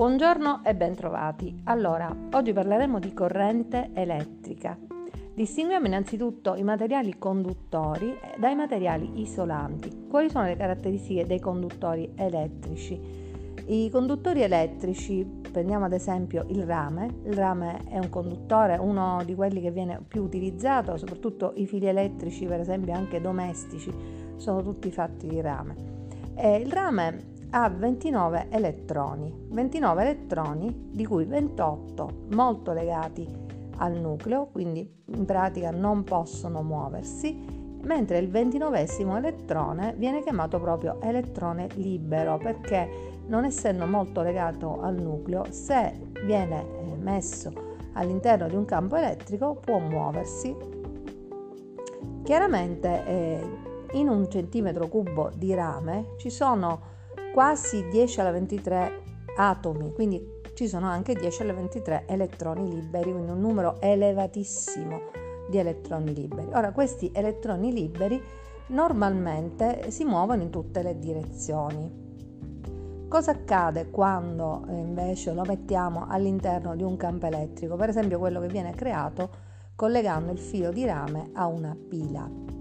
Buongiorno e bentrovati. Allora, oggi parleremo di corrente elettrica. Distinguiamo innanzitutto i materiali conduttori dai materiali isolanti. Quali sono le caratteristiche dei conduttori elettrici? I conduttori elettrici, prendiamo ad esempio il rame, il rame è un conduttore, uno di quelli che viene più utilizzato, soprattutto i fili elettrici, per esempio anche domestici, sono tutti fatti di rame. E il rame ha 29 elettroni, 29 elettroni di cui 28 molto legati al nucleo, quindi in pratica non possono muoversi, mentre il ventinovesimo elettrone viene chiamato proprio elettrone libero perché non essendo molto legato al nucleo, se viene eh, messo all'interno di un campo elettrico può muoversi. Chiaramente eh, in un centimetro cubo di rame ci sono quasi 10 alla 23 atomi, quindi ci sono anche 10 alla 23 elettroni liberi, quindi un numero elevatissimo di elettroni liberi. Ora, questi elettroni liberi normalmente si muovono in tutte le direzioni. Cosa accade quando eh, invece lo mettiamo all'interno di un campo elettrico? Per esempio quello che viene creato collegando il filo di rame a una pila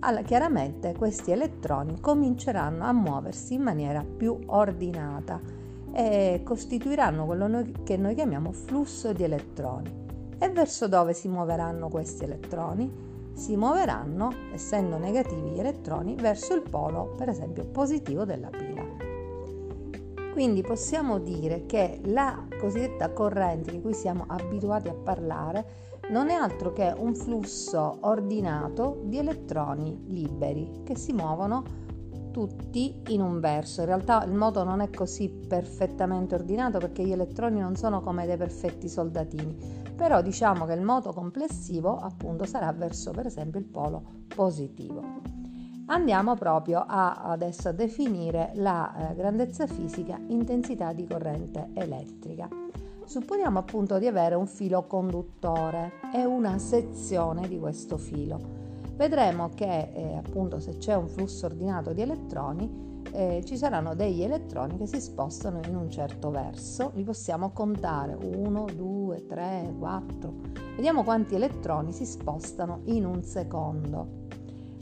allora, chiaramente questi elettroni cominceranno a muoversi in maniera più ordinata e costituiranno quello che noi chiamiamo flusso di elettroni. E verso dove si muoveranno questi elettroni? Si muoveranno, essendo negativi gli elettroni, verso il polo, per esempio, positivo della pila. Quindi possiamo dire che la cosiddetta corrente di cui siamo abituati a parlare non è altro che un flusso ordinato di elettroni liberi che si muovono tutti in un verso. In realtà il moto non è così perfettamente ordinato perché gli elettroni non sono come dei perfetti soldatini, però diciamo che il moto complessivo appunto sarà verso per esempio il polo positivo. Andiamo proprio a, adesso a definire la eh, grandezza fisica intensità di corrente elettrica. Supponiamo appunto di avere un filo conduttore e una sezione di questo filo. Vedremo che eh, appunto se c'è un flusso ordinato di elettroni eh, ci saranno degli elettroni che si spostano in un certo verso, li possiamo contare 1, 2, 3, 4. Vediamo quanti elettroni si spostano in un secondo.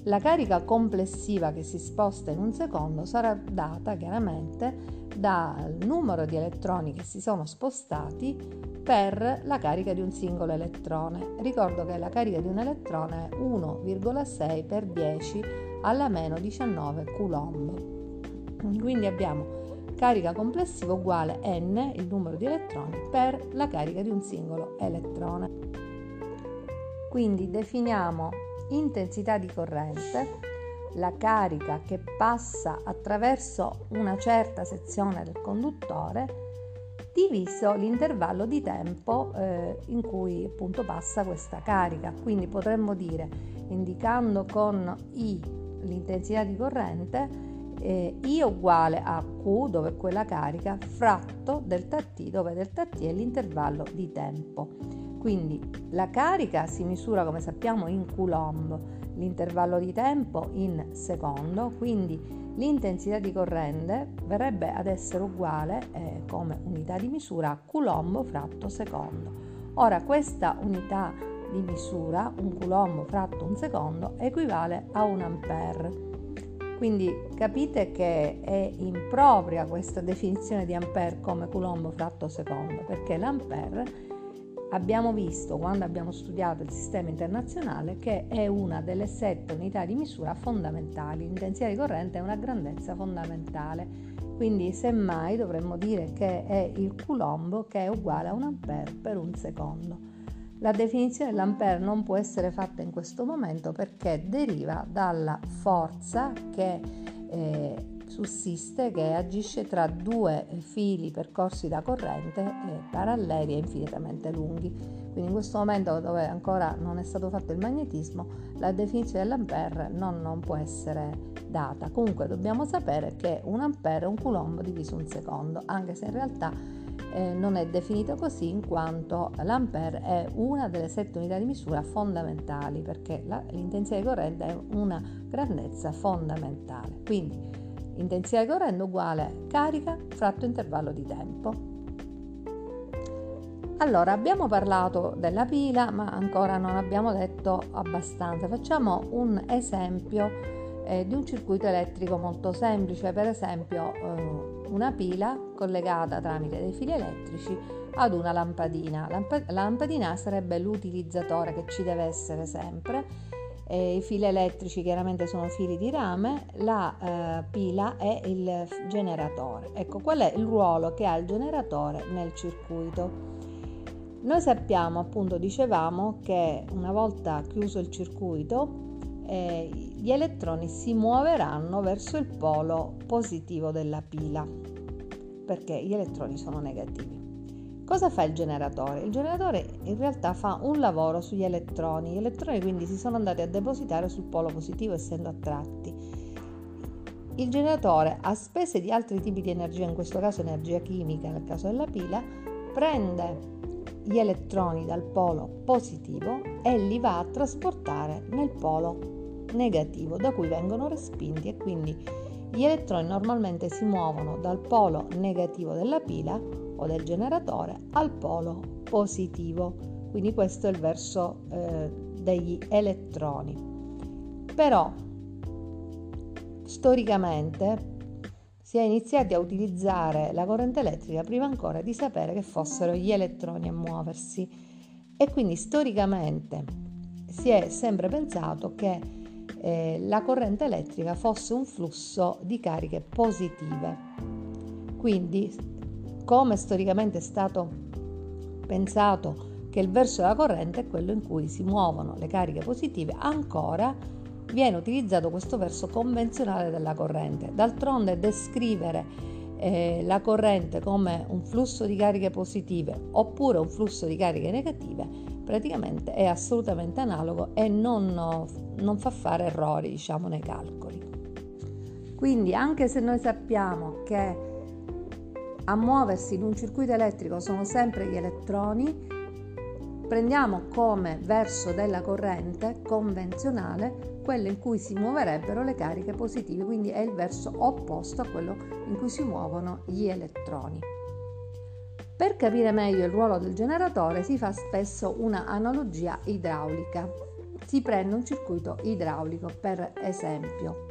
La carica complessiva che si sposta in un secondo sarà data chiaramente dal numero di elettroni che si sono spostati per la carica di un singolo elettrone. Ricordo che la carica di un elettrone è 1,6 per 10 alla meno 19 coulomb. Quindi abbiamo carica complessiva uguale n, il numero di elettroni, per la carica di un singolo elettrone. Quindi definiamo intensità di corrente, la carica che passa attraverso una certa sezione del conduttore, diviso l'intervallo di tempo eh, in cui appunto passa questa carica. Quindi potremmo dire, indicando con I l'intensità di corrente, eh, I uguale a Q, dove è quella carica, fratto delta T, dove delta T è l'intervallo di tempo. Quindi la carica si misura come sappiamo in coulomb, l'intervallo di tempo in secondo, quindi l'intensità di corrente verrebbe ad essere uguale eh, come unità di misura a coulomb fratto secondo. Ora questa unità di misura, un coulomb fratto un secondo, equivale a un ampere. Quindi capite che è impropria questa definizione di ampere come coulomb fratto secondo, perché l'ampere abbiamo visto quando abbiamo studiato il sistema internazionale che è una delle sette unità di misura fondamentali. L'intensità di corrente è una grandezza fondamentale, quindi semmai dovremmo dire che è il coulomb che è uguale a un ampere per un secondo. La definizione dell'ampere non può essere fatta in questo momento perché deriva dalla forza che eh, sussiste che agisce tra due fili percorsi da corrente eh, paralleli e infinitamente lunghi. Quindi in questo momento dove ancora non è stato fatto il magnetismo, la definizione dell'ampere non, non può essere data. Comunque dobbiamo sapere che un ampere è un coulomb diviso un secondo, anche se in realtà eh, non è definito così in quanto l'ampere è una delle sette unità di misura fondamentali perché la, l'intensità di corrente è una grandezza fondamentale. Quindi intensità di corrente uguale carica fratto intervallo di tempo. Allora, abbiamo parlato della pila, ma ancora non abbiamo detto abbastanza. Facciamo un esempio eh, di un circuito elettrico molto semplice, per esempio eh, una pila collegata tramite dei fili elettrici ad una lampadina. Lamp- la lampadina sarebbe l'utilizzatore che ci deve essere sempre. Eh, I fili elettrici chiaramente sono fili di rame, la eh, pila è il generatore. Ecco, qual è il ruolo che ha il generatore nel circuito? Noi sappiamo, appunto, dicevamo che una volta chiuso il circuito, eh, gli elettroni si muoveranno verso il polo positivo della pila, perché gli elettroni sono negativi. Cosa fa il generatore? Il generatore in realtà fa un lavoro sugli elettroni, gli elettroni quindi si sono andati a depositare sul polo positivo essendo attratti. Il generatore, a spese di altri tipi di energia, in questo caso energia chimica, nel caso della pila, prende gli elettroni dal polo positivo e li va a trasportare nel polo negativo da cui vengono respinti e quindi gli elettroni normalmente si muovono dal polo negativo della pila o del generatore al polo positivo. Quindi questo è il verso eh, degli elettroni. Però storicamente si è iniziati a utilizzare la corrente elettrica prima ancora di sapere che fossero gli elettroni a muoversi e quindi storicamente si è sempre pensato che eh, la corrente elettrica fosse un flusso di cariche positive. Quindi, come storicamente è stato pensato che il verso della corrente è quello in cui si muovono le cariche positive, ancora viene utilizzato questo verso convenzionale della corrente. D'altronde descrivere eh, la corrente come un flusso di cariche positive oppure un flusso di cariche negative praticamente è assolutamente analogo e non, non fa fare errori diciamo nei calcoli. Quindi anche se noi sappiamo che a muoversi in un circuito elettrico sono sempre gli elettroni, prendiamo come verso della corrente convenzionale quello in cui si muoverebbero le cariche positive, quindi è il verso opposto a quello in cui si muovono gli elettroni. Per capire meglio il ruolo del generatore si fa spesso una analogia idraulica. Si prende un circuito idraulico per esempio.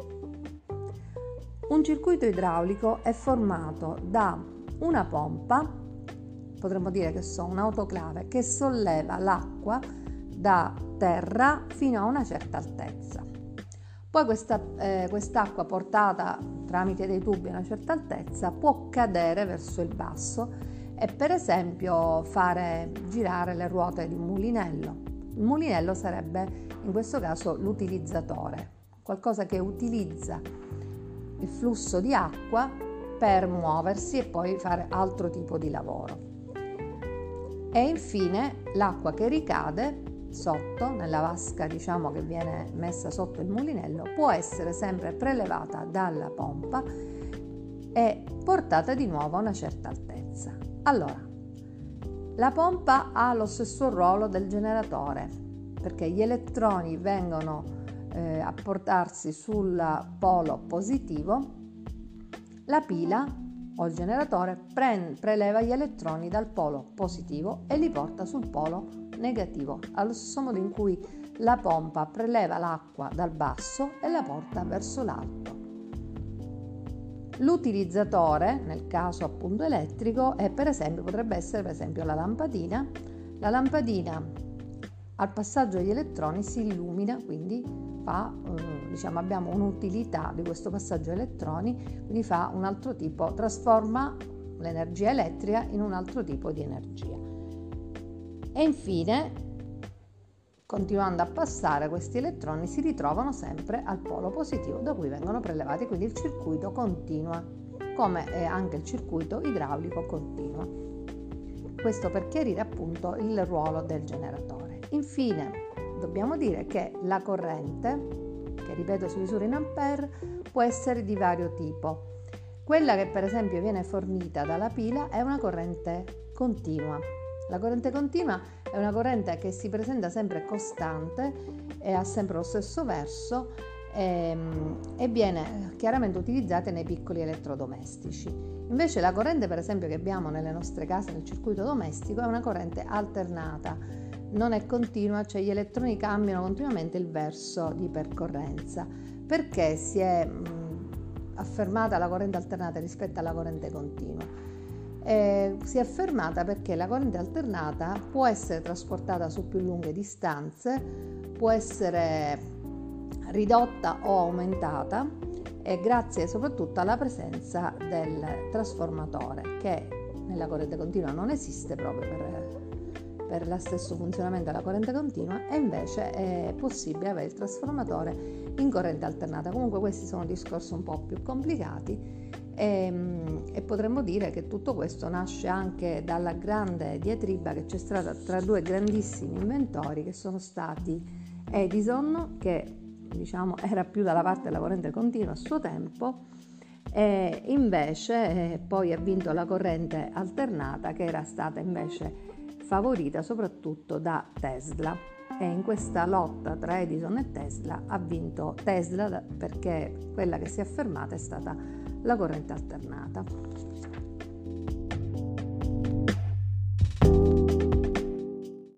Un circuito idraulico è formato da una pompa, potremmo dire che sono un'autoclave, che solleva l'acqua da terra fino a una certa altezza. Poi questa, eh, quest'acqua portata tramite dei tubi a una certa altezza può cadere verso il basso e per esempio fare girare le ruote di un mulinello. Il mulinello sarebbe in questo caso l'utilizzatore, qualcosa che utilizza il flusso di acqua per muoversi e poi fare altro tipo di lavoro. E infine l'acqua che ricade sotto, nella vasca diciamo che viene messa sotto il mulinello, può essere sempre prelevata dalla pompa e portata di nuovo a una certa altezza. Allora, la pompa ha lo stesso ruolo del generatore perché gli elettroni vengono eh, a portarsi sul polo positivo, la pila o il generatore pre- preleva gli elettroni dal polo positivo e li porta sul polo negativo, allo stesso modo in cui la pompa preleva l'acqua dal basso e la porta verso l'alto. L'utilizzatore, nel caso appunto elettrico, è per esempio, potrebbe essere per esempio la lampadina. La lampadina al passaggio degli elettroni si illumina, quindi fa, eh, diciamo, abbiamo un'utilità di questo passaggio elettroni, quindi fa un altro tipo, trasforma l'energia elettrica in un altro tipo di energia. E infine, continuando a passare, questi elettroni si ritrovano sempre al polo positivo da cui vengono prelevati, quindi il circuito continua, come anche il circuito idraulico continua. Questo per chiarire appunto il ruolo del generatore. Infine, dobbiamo dire che la corrente, ripeto si misura in ampere, può essere di vario tipo. Quella che per esempio viene fornita dalla pila è una corrente continua, la corrente continua è una corrente che si presenta sempre costante e ha sempre lo stesso verso ehm, e viene chiaramente utilizzata nei piccoli elettrodomestici. Invece la corrente per esempio che abbiamo nelle nostre case nel circuito domestico è una corrente alternata, non è continua, cioè gli elettroni cambiano continuamente il verso di percorrenza. Perché si è mh, affermata la corrente alternata rispetto alla corrente continua? Eh, si è affermata perché la corrente alternata può essere trasportata su più lunghe distanze, può essere ridotta o aumentata e grazie soprattutto alla presenza del trasformatore che nella corrente continua non esiste proprio per, per lo stesso funzionamento della corrente continua e invece è possibile avere il trasformatore in corrente alternata. Comunque questi sono discorsi un po' più complicati e, e, potremmo dire che tutto questo nasce anche dalla grande diatriba che c'è stata tra due grandissimi inventori che sono stati Edison, che diciamo era più dalla parte della corrente continua a suo tempo, e invece eh, poi ha vinto la corrente alternata che era stata invece favorita soprattutto da Tesla. E in questa lotta tra Edison e Tesla ha vinto Tesla perché quella che si è affermata è stata la corrente alternata.